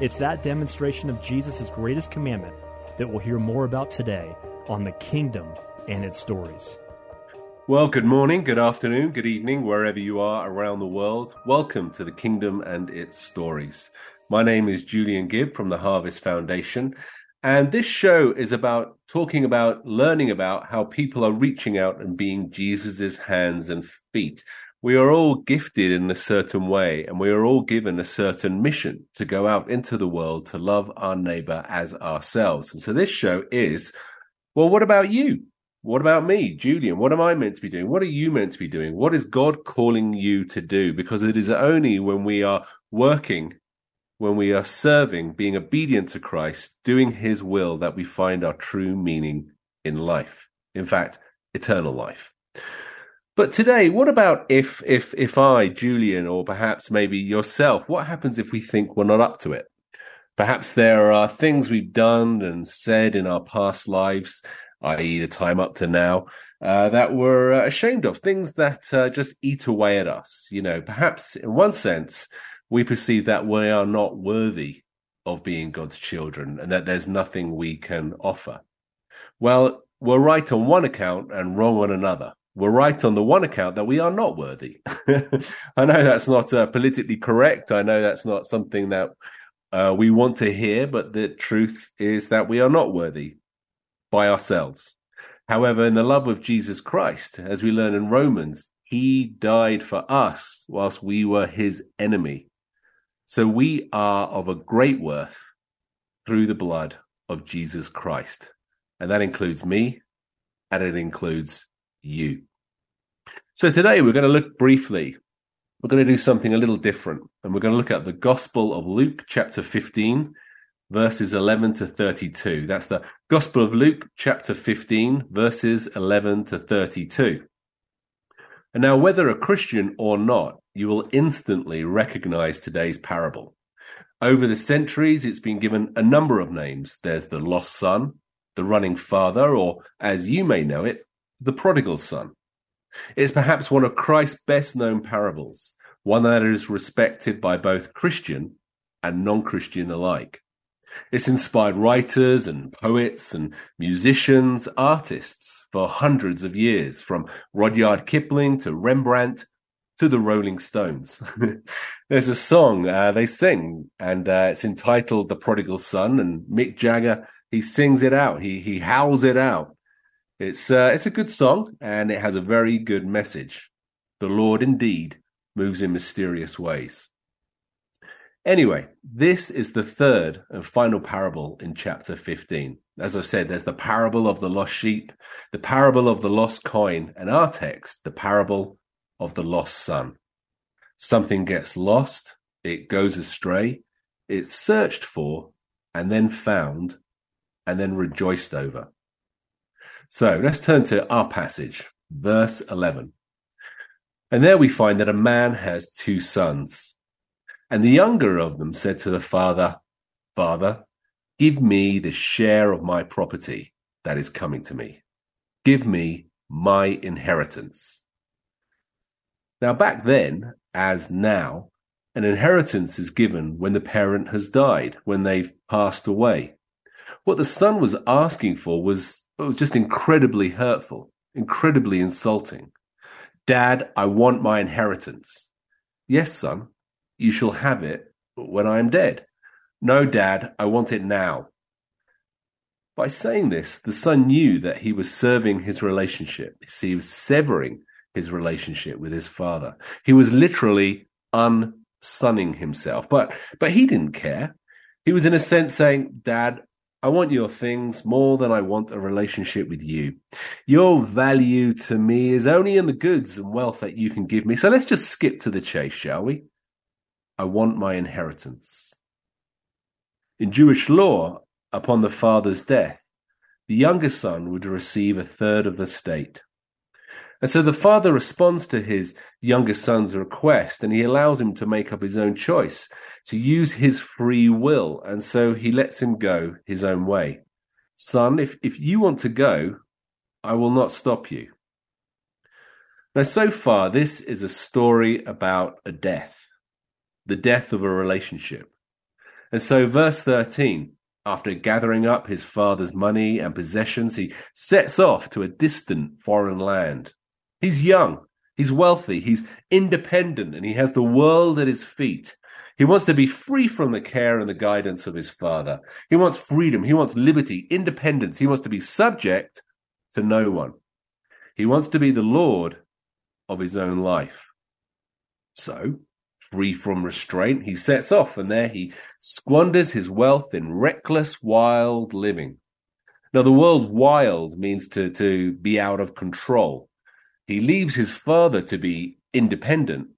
It's that demonstration of Jesus' greatest commandment that we'll hear more about today on the kingdom and its stories. Well, good morning, good afternoon, good evening, wherever you are around the world. Welcome to the kingdom and its stories. My name is Julian Gibb from the Harvest Foundation. And this show is about talking about learning about how people are reaching out and being Jesus's hands and feet. We are all gifted in a certain way and we are all given a certain mission to go out into the world to love our neighbor as ourselves. And so this show is, well, what about you? What about me, Julian? What am I meant to be doing? What are you meant to be doing? What is God calling you to do? Because it is only when we are working, when we are serving, being obedient to Christ, doing his will, that we find our true meaning in life. In fact, eternal life. But today, what about if, if, if I, Julian, or perhaps maybe yourself, what happens if we think we're not up to it? Perhaps there are things we've done and said in our past lives i.e., the time up to now, uh, that we're uh, ashamed of, things that uh, just eat away at us. You know, perhaps in one sense, we perceive that we are not worthy of being God's children and that there's nothing we can offer. Well, we're right on one account and wrong on another. We're right on the one account that we are not worthy. I know that's not uh, politically correct. I know that's not something that uh, we want to hear, but the truth is that we are not worthy by ourselves. However, in the love of Jesus Christ, as we learn in Romans, he died for us whilst we were his enemy. So we are of a great worth through the blood of Jesus Christ. And that includes me and it includes you. So today we're going to look briefly. We're going to do something a little different. And we're going to look at the Gospel of Luke, chapter 15, verses 11 to 32. That's the Gospel of Luke, chapter 15, verses 11 to 32. And now, whether a Christian or not, you will instantly recognize today's parable. Over the centuries, it's been given a number of names. There's the lost son, the running father, or as you may know it, the prodigal son. is perhaps one of Christ's best known parables, one that is respected by both Christian and non Christian alike. It's inspired writers and poets and musicians, artists for hundreds of years, from Rudyard Kipling to Rembrandt to the Rolling Stones. There's a song uh, they sing, and uh, it's entitled "The Prodigal Son," and Mick Jagger he sings it out. He he howls it out. It's uh, it's a good song, and it has a very good message. The Lord indeed moves in mysterious ways. Anyway, this is the third and final parable in chapter 15. As I said, there's the parable of the lost sheep, the parable of the lost coin, and our text, the parable of the lost son. Something gets lost, it goes astray, it's searched for, and then found, and then rejoiced over. So let's turn to our passage, verse 11. And there we find that a man has two sons. And the younger of them said to the father, Father, give me the share of my property that is coming to me. Give me my inheritance. Now, back then, as now, an inheritance is given when the parent has died, when they've passed away. What the son was asking for was, Oh, just incredibly hurtful, incredibly insulting. Dad, I want my inheritance. Yes, son, you shall have it when I am dead. No, Dad, I want it now. By saying this, the son knew that he was serving his relationship. He was severing his relationship with his father. He was literally unsunning himself. But but he didn't care. He was in a sense saying, Dad, I want your things more than I want a relationship with you. Your value to me is only in the goods and wealth that you can give me. So let's just skip to the chase, shall we? I want my inheritance. In Jewish law, upon the father's death, the younger son would receive a third of the state. And so the father responds to his younger son's request and he allows him to make up his own choice, to use his free will. And so he lets him go his own way. Son, if, if you want to go, I will not stop you. Now, so far, this is a story about a death, the death of a relationship. And so, verse 13 after gathering up his father's money and possessions, he sets off to a distant foreign land. He's young, he's wealthy, he's independent, and he has the world at his feet. He wants to be free from the care and the guidance of his father. He wants freedom, he wants liberty, independence. He wants to be subject to no one. He wants to be the Lord of his own life. So, free from restraint, he sets off, and there he squanders his wealth in reckless, wild living. Now, the word wild means to, to be out of control. He leaves his father to be independent,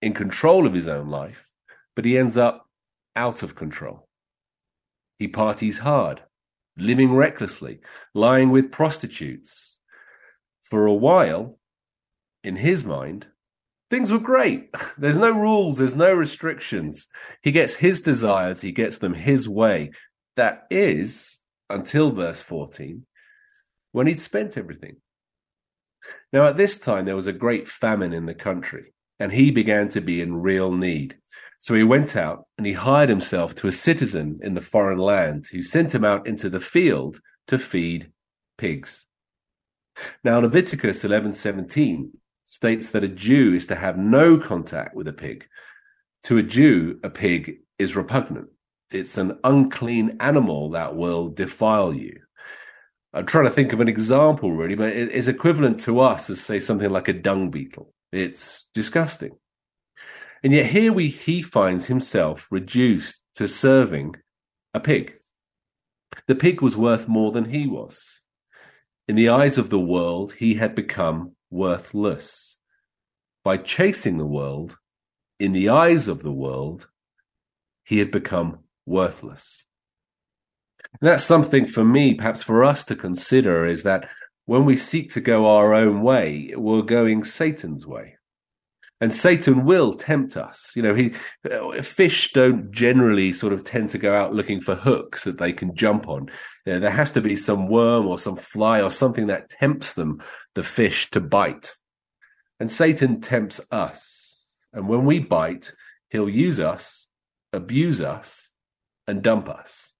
in control of his own life, but he ends up out of control. He parties hard, living recklessly, lying with prostitutes. For a while, in his mind, things were great. There's no rules, there's no restrictions. He gets his desires, he gets them his way. That is, until verse 14, when he'd spent everything. Now, at this time, there was a great famine in the country, and he began to be in real need. So he went out and he hired himself to a citizen in the foreign land who sent him out into the field to feed pigs. Now, Leviticus 11:17 states that a Jew is to have no contact with a pig. To a Jew, a pig is repugnant. It's an unclean animal that will defile you. I'm trying to think of an example, really, but it is equivalent to us as, say, something like a dung beetle. It's disgusting. And yet here we, he finds himself reduced to serving a pig. The pig was worth more than he was. In the eyes of the world, he had become worthless. By chasing the world, in the eyes of the world, he had become worthless. That's something for me, perhaps for us to consider, is that when we seek to go our own way, we're going Satan's way. And Satan will tempt us. You know, he uh, fish don't generally sort of tend to go out looking for hooks that they can jump on. You know, there has to be some worm or some fly or something that tempts them, the fish, to bite. And Satan tempts us. And when we bite, he'll use us, abuse us, and dump us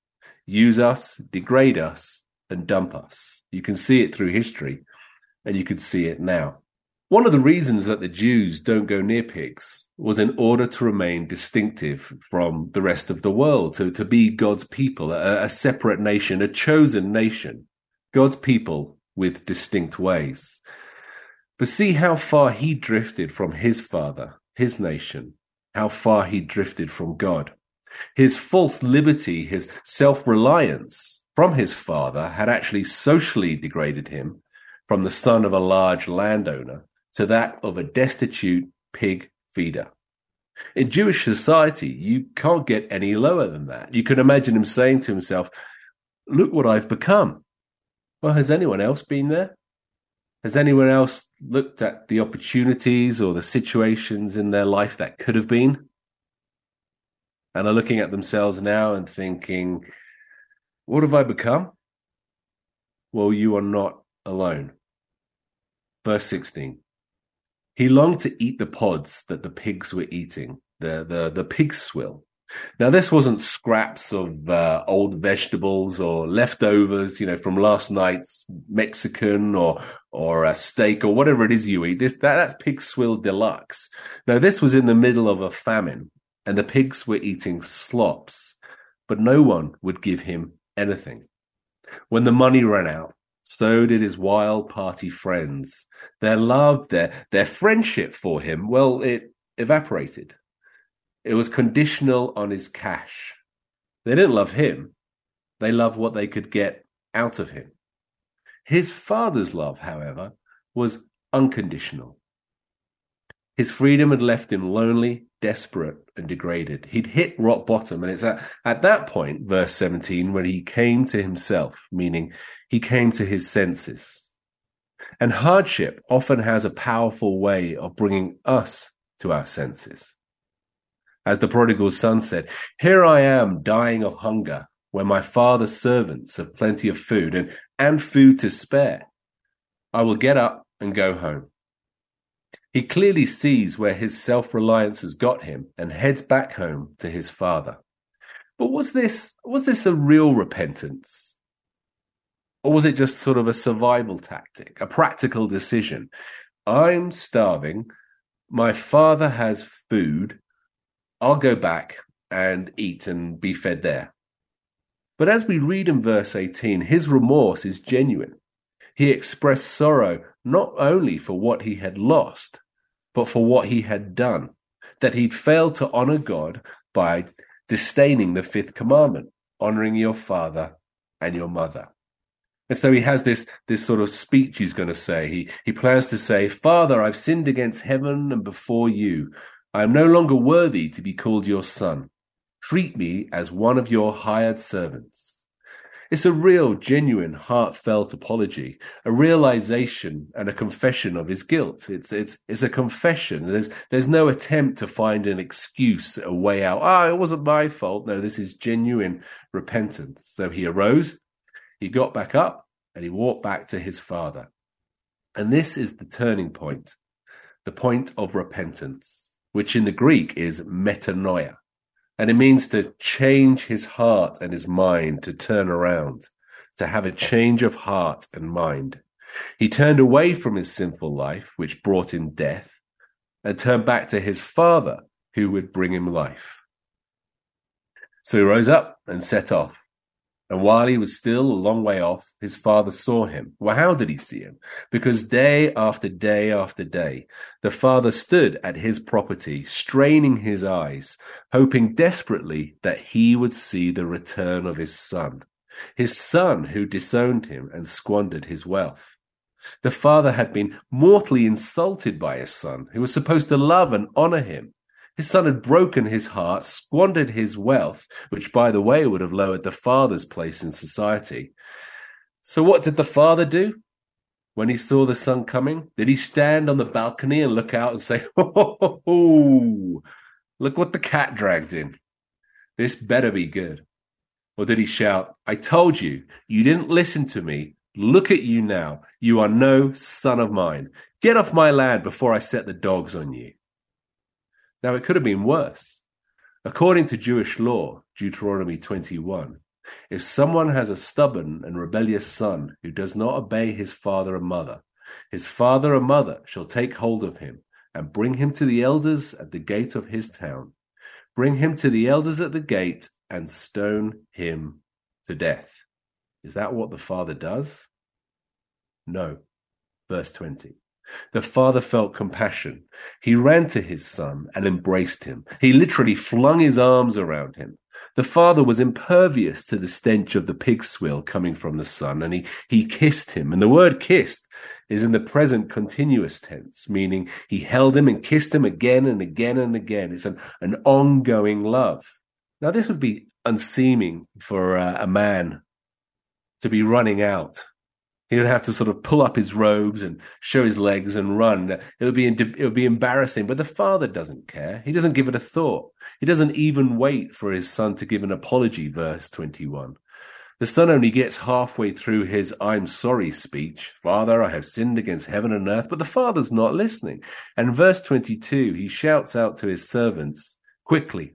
use us, degrade us, and dump us. You can see it through history, and you can see it now. One of the reasons that the Jews don't go near pigs was in order to remain distinctive from the rest of the world, to, to be God's people, a, a separate nation, a chosen nation, God's people with distinct ways. But see how far he drifted from his father, his nation, how far he drifted from God. His false liberty, his self reliance from his father had actually socially degraded him from the son of a large landowner to that of a destitute pig feeder. In Jewish society, you can't get any lower than that. You can imagine him saying to himself, Look what I've become. Well, has anyone else been there? Has anyone else looked at the opportunities or the situations in their life that could have been? And are looking at themselves now and thinking, What have I become? Well, you are not alone. Verse 16. He longed to eat the pods that the pigs were eating, the, the, the pig swill. Now, this wasn't scraps of uh, old vegetables or leftovers, you know, from last night's Mexican or or a steak or whatever it is you eat. This that, that's pig swill deluxe. Now, this was in the middle of a famine, and the pigs were eating slops, but no one would give him anything. When the money ran out, so did his wild party friends. Their love, their, their friendship for him, well, it evaporated. It was conditional on his cash. They didn't love him. They loved what they could get out of him. His father's love, however, was unconditional. His freedom had left him lonely, desperate, and degraded. He'd hit rock bottom, and it's at, at that point, verse 17, when he came to himself, meaning he came to his senses. And hardship often has a powerful way of bringing us to our senses. As the prodigal son said, Here I am dying of hunger, when my father's servants have plenty of food and, and food to spare. I will get up and go home. He clearly sees where his self reliance has got him and heads back home to his father. But was this was this a real repentance? Or was it just sort of a survival tactic, a practical decision? I'm starving. My father has food. I'll go back and eat and be fed there. But as we read in verse 18, his remorse is genuine. He expressed sorrow not only for what he had lost, but for what he had done, that he'd failed to honor God by disdaining the fifth commandment, honoring your father and your mother. And so he has this, this sort of speech he's going to say. He, he plans to say, Father, I've sinned against heaven and before you. I am no longer worthy to be called your son. Treat me as one of your hired servants. It's a real, genuine, heartfelt apology, a realization and a confession of his guilt. It's it's it's a confession. There's there's no attempt to find an excuse, a way out. Ah, it wasn't my fault. No, this is genuine repentance. So he arose, he got back up, and he walked back to his father. And this is the turning point, the point of repentance, which in the Greek is metanoia. And it means to change his heart and his mind, to turn around, to have a change of heart and mind. He turned away from his sinful life, which brought him death, and turned back to his father, who would bring him life. So he rose up and set off. And while he was still a long way off, his father saw him. Well, how did he see him? Because day after day after day, the father stood at his property, straining his eyes, hoping desperately that he would see the return of his son, his son who disowned him and squandered his wealth. The father had been mortally insulted by his son, who was supposed to love and honor him. His son had broken his heart, squandered his wealth, which, by the way, would have lowered the father's place in society. So, what did the father do when he saw the son coming? Did he stand on the balcony and look out and say, Oh, look what the cat dragged in? This better be good. Or did he shout, I told you, you didn't listen to me. Look at you now. You are no son of mine. Get off my land before I set the dogs on you. Now, it could have been worse. According to Jewish law, Deuteronomy 21, if someone has a stubborn and rebellious son who does not obey his father and mother, his father and mother shall take hold of him and bring him to the elders at the gate of his town. Bring him to the elders at the gate and stone him to death. Is that what the father does? No. Verse 20. The father felt compassion. He ran to his son and embraced him. He literally flung his arms around him. The father was impervious to the stench of the pig swill coming from the son, and he, he kissed him. And the word kissed is in the present continuous tense, meaning he held him and kissed him again and again and again. It's an, an ongoing love. Now, this would be unseeming for uh, a man to be running out he would have to sort of pull up his robes and show his legs and run. It would be it would be embarrassing, but the father doesn't care. He doesn't give it a thought. He doesn't even wait for his son to give an apology. Verse twenty-one. The son only gets halfway through his I'm sorry speech. Father, I have sinned against heaven and earth, but the father's not listening. And verse 22, he shouts out to his servants, quickly,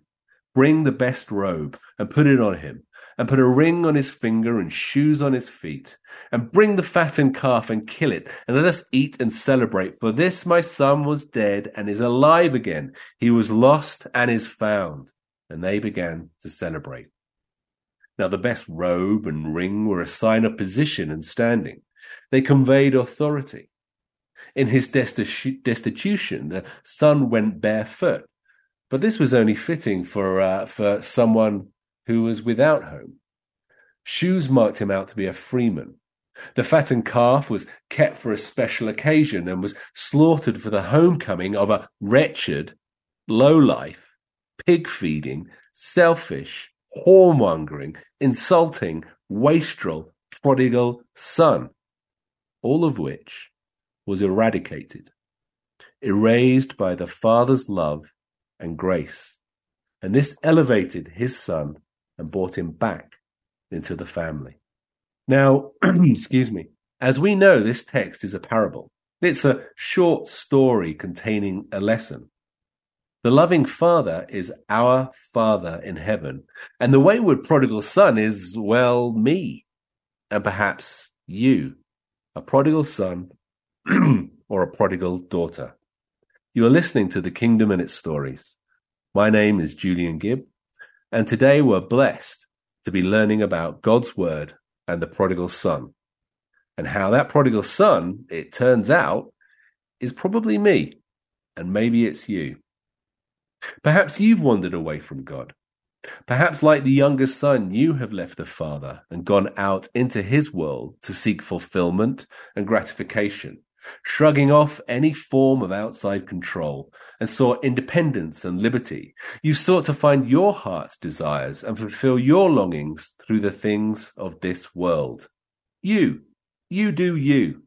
bring the best robe and put it on him and put a ring on his finger and shoes on his feet, and bring the fattened calf and kill it, and let us eat and celebrate. For this my son was dead and is alive again. He was lost and is found. And they began to celebrate. Now the best robe and ring were a sign of position and standing. They conveyed authority. In his destitution, the son went barefoot, but this was only fitting for uh, for someone who was without home. Shoes marked him out to be a freeman. The fattened calf was kept for a special occasion and was slaughtered for the homecoming of a wretched, low-life, pig-feeding, selfish, whoremongering, insulting, wastrel, prodigal son, all of which was eradicated, erased by the Father's love and grace. And this elevated his son and brought him back into the family. Now, excuse me, as we know, this text is a parable. It's a short story containing a lesson. The loving Father is our Father in heaven, and the wayward prodigal son is, well, me, and perhaps you, a prodigal son or a prodigal daughter. You are listening to The Kingdom and Its Stories. My name is Julian Gibb, and today we're blessed to be learning about God's Word and the prodigal son, and how that prodigal son, it turns out, is probably me, and maybe it's you. Perhaps you've wandered away from God. Perhaps, like the younger son, you have left the father and gone out into his world to seek fulfillment and gratification shrugging off any form of outside control, and sought independence and liberty. You sought to find your heart's desires and fulfill your longings through the things of this world. You, you do you.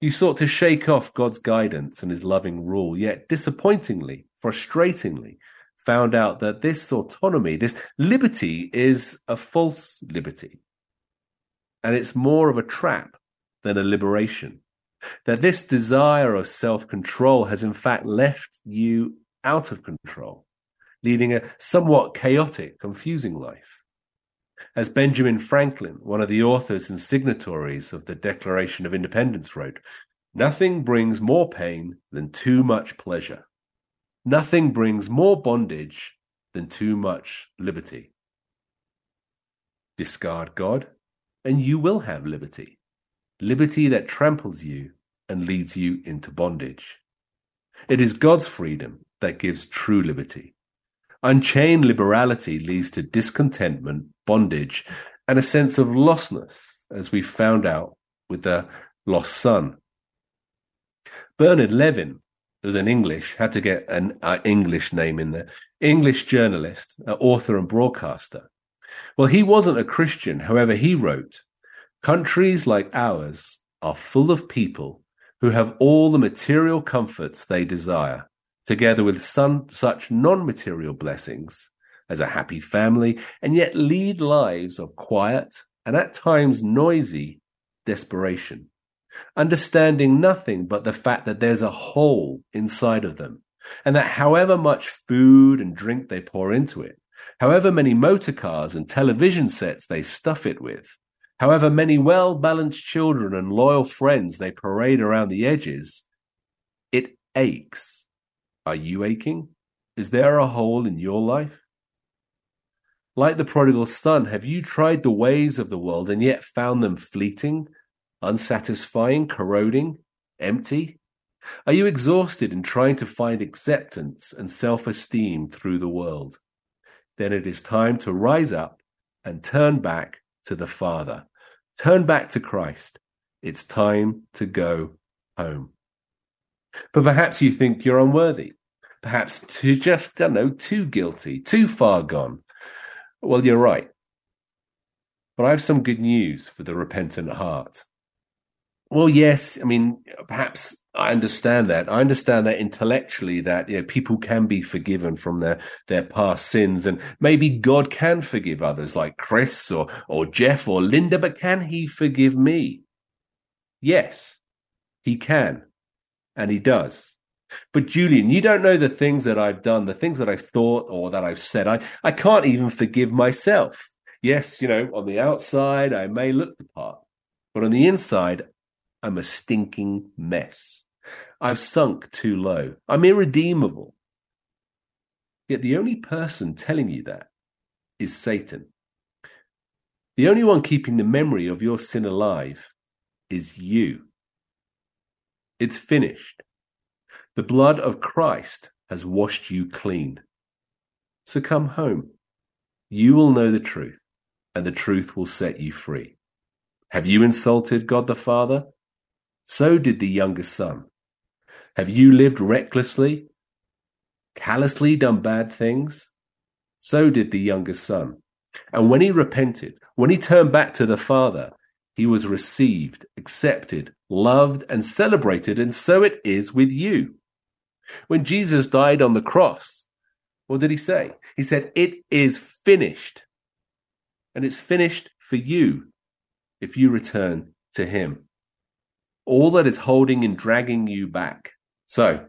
You sought to shake off God's guidance and his loving rule, yet disappointingly, frustratingly, found out that this autonomy, this liberty, is a false liberty. And it's more of a trap than a liberation that this desire of self control has in fact left you out of control, leading a somewhat chaotic, confusing life. As Benjamin Franklin, one of the authors and signatories of the Declaration of Independence, wrote, Nothing brings more pain than too much pleasure. Nothing brings more bondage than too much liberty. Discard God, and you will have liberty liberty that tramples you and leads you into bondage. It is God's freedom that gives true liberty. Unchained liberality leads to discontentment, bondage, and a sense of lostness, as we found out with the lost son. Bernard Levin, who's an English, had to get an uh, English name in there, English journalist, uh, author, and broadcaster. Well, he wasn't a Christian. However, he wrote, Countries like ours are full of people who have all the material comforts they desire, together with some such non material blessings as a happy family, and yet lead lives of quiet and at times noisy desperation, understanding nothing but the fact that there's a hole inside of them, and that however much food and drink they pour into it, however many motor cars and television sets they stuff it with, However many well balanced children and loyal friends they parade around the edges, it aches. Are you aching? Is there a hole in your life? Like the prodigal son, have you tried the ways of the world and yet found them fleeting, unsatisfying, corroding, empty? Are you exhausted in trying to find acceptance and self esteem through the world? Then it is time to rise up and turn back to the Father. Turn back to Christ. It's time to go home. But perhaps you think you're unworthy. Perhaps too just, I don't know, too guilty, too far gone. Well, you're right. But I have some good news for the repentant heart. Well, yes, I mean, perhaps I understand that. I understand that intellectually that you know, people can be forgiven from their, their past sins and maybe God can forgive others like Chris or, or Jeff or Linda, but can he forgive me? Yes, he can. And he does. But Julian, you don't know the things that I've done, the things that I've thought or that I've said. I, I can't even forgive myself. Yes, you know, on the outside, I may look the part, but on the inside, I'm a stinking mess. I've sunk too low. I'm irredeemable. Yet the only person telling you that is Satan. The only one keeping the memory of your sin alive is you. It's finished. The blood of Christ has washed you clean. So come home. You will know the truth, and the truth will set you free. Have you insulted God the Father? So did the younger son. Have you lived recklessly, callously done bad things? So did the younger son. And when he repented, when he turned back to the Father, he was received, accepted, loved, and celebrated. And so it is with you. When Jesus died on the cross, what did he say? He said, It is finished. And it's finished for you if you return to him. All that is holding and dragging you back. So,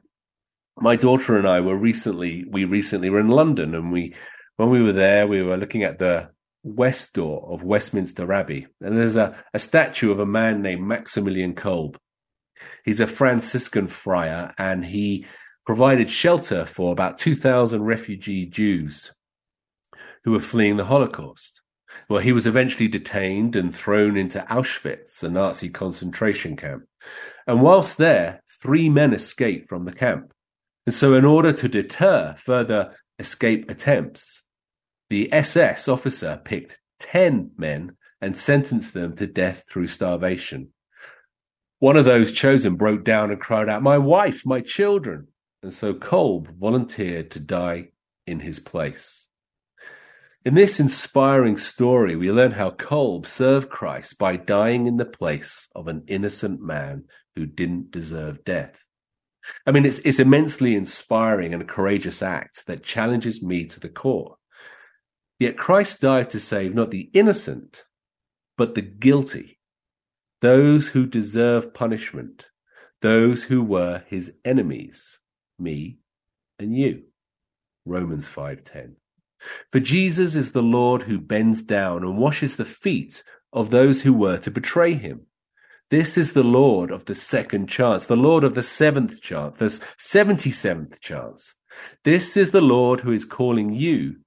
my daughter and I were recently, we recently were in London and we, when we were there, we were looking at the west door of Westminster Abbey. And there's a, a statue of a man named Maximilian Kolbe. He's a Franciscan friar and he provided shelter for about 2,000 refugee Jews who were fleeing the Holocaust. Well, he was eventually detained and thrown into Auschwitz, a Nazi concentration camp. And whilst there, three men escaped from the camp. And so, in order to deter further escape attempts, the SS officer picked 10 men and sentenced them to death through starvation. One of those chosen broke down and cried out, My wife, my children and so Kolbe volunteered to die in his place. In this inspiring story, we learn how Kolbe served Christ by dying in the place of an innocent man who didn't deserve death. I mean, it's, it's immensely inspiring and a courageous act that challenges me to the core. Yet Christ died to save not the innocent, but the guilty, those who deserve punishment, those who were his enemies me, and you. Romans 5:10. For Jesus is the Lord who bends down and washes the feet of those who were to betray him. This is the Lord of the second chance, the Lord of the seventh chance, the 77th chance. This is the Lord who is calling you,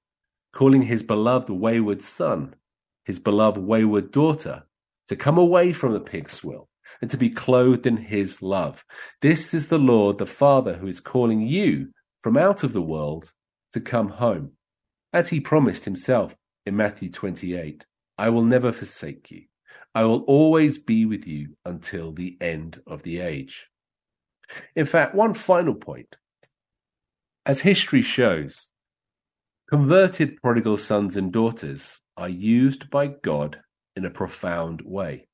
calling his beloved wayward son, his beloved wayward daughter, to come away from the pig's swill, and to be clothed in his love. This is the Lord, the Father, who is calling you from out of the world to come home. As he promised himself in Matthew 28, I will never forsake you. I will always be with you until the end of the age. In fact, one final point. As history shows, converted prodigal sons and daughters are used by God in a profound way.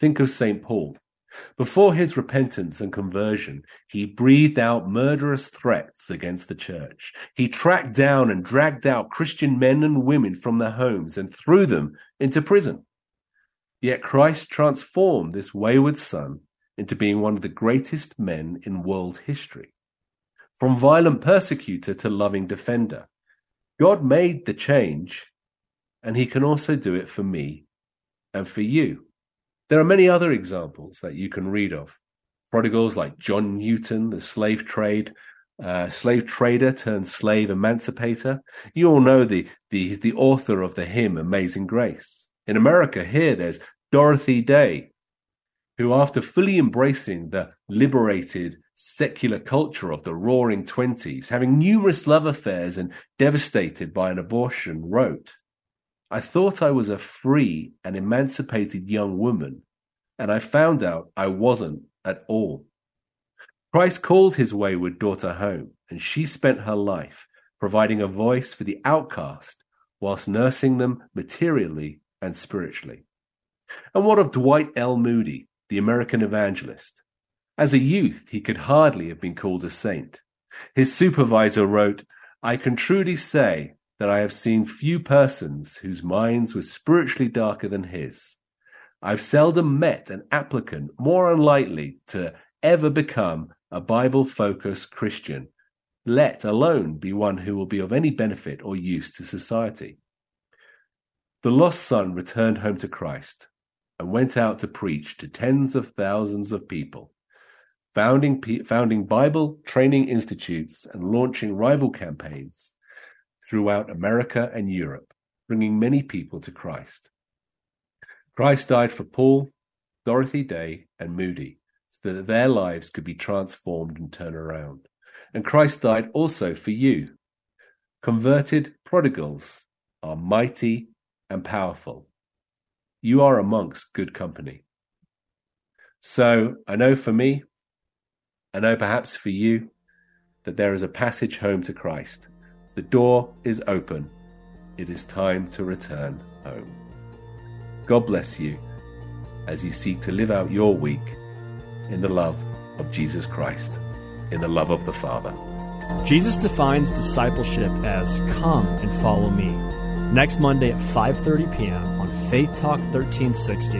Think of St. Paul. Before his repentance and conversion, he breathed out murderous threats against the church. He tracked down and dragged out Christian men and women from their homes and threw them into prison. Yet Christ transformed this wayward son into being one of the greatest men in world history. From violent persecutor to loving defender, God made the change, and he can also do it for me and for you. There are many other examples that you can read of. Prodigals like John Newton, the slave trade, uh, slave trader turned slave emancipator. You all know the, the he's the author of the hymn Amazing Grace. In America, here there's Dorothy Day, who, after fully embracing the liberated secular culture of the roaring 20s, having numerous love affairs and devastated by an abortion, wrote, I thought I was a free and emancipated young woman, and I found out I wasn't at all. Christ called his wayward daughter home, and she spent her life providing a voice for the outcast whilst nursing them materially and spiritually. And what of Dwight L. Moody, the American evangelist? As a youth, he could hardly have been called a saint. His supervisor wrote, I can truly say that I have seen few persons whose minds were spiritually darker than his. I've seldom met an applicant more unlikely to ever become a Bible focused Christian, let alone be one who will be of any benefit or use to society. The lost son returned home to Christ and went out to preach to tens of thousands of people, founding, founding Bible training institutes and launching rival campaigns throughout America and Europe, bringing many people to Christ. Christ died for Paul, Dorothy Day, and Moody so that their lives could be transformed and turned around. And Christ died also for you. Converted prodigals are mighty and powerful. You are amongst good company. So I know for me, I know perhaps for you, that there is a passage home to Christ. The door is open. It is time to return home. God bless you as you seek to live out your week in the love of Jesus Christ, in the love of the Father. Jesus defines discipleship as come and follow me. Next Monday at 5:30 p.m. on Faith Talk 1360,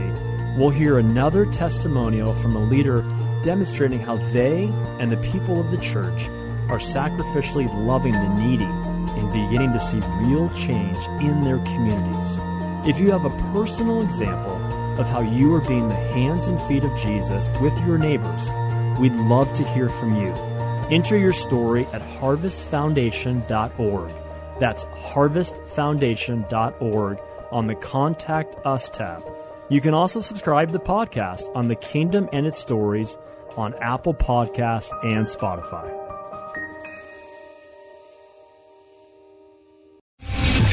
we'll hear another testimonial from a leader demonstrating how they and the people of the church are sacrificially loving the needy and beginning to see real change in their communities. If you have a personal example of how you are being the hands and feet of Jesus with your neighbors, we'd love to hear from you. Enter your story at harvestfoundation.org. That's harvestfoundation.org on the Contact Us tab. You can also subscribe to the podcast on the Kingdom and its Stories on Apple Podcast and Spotify.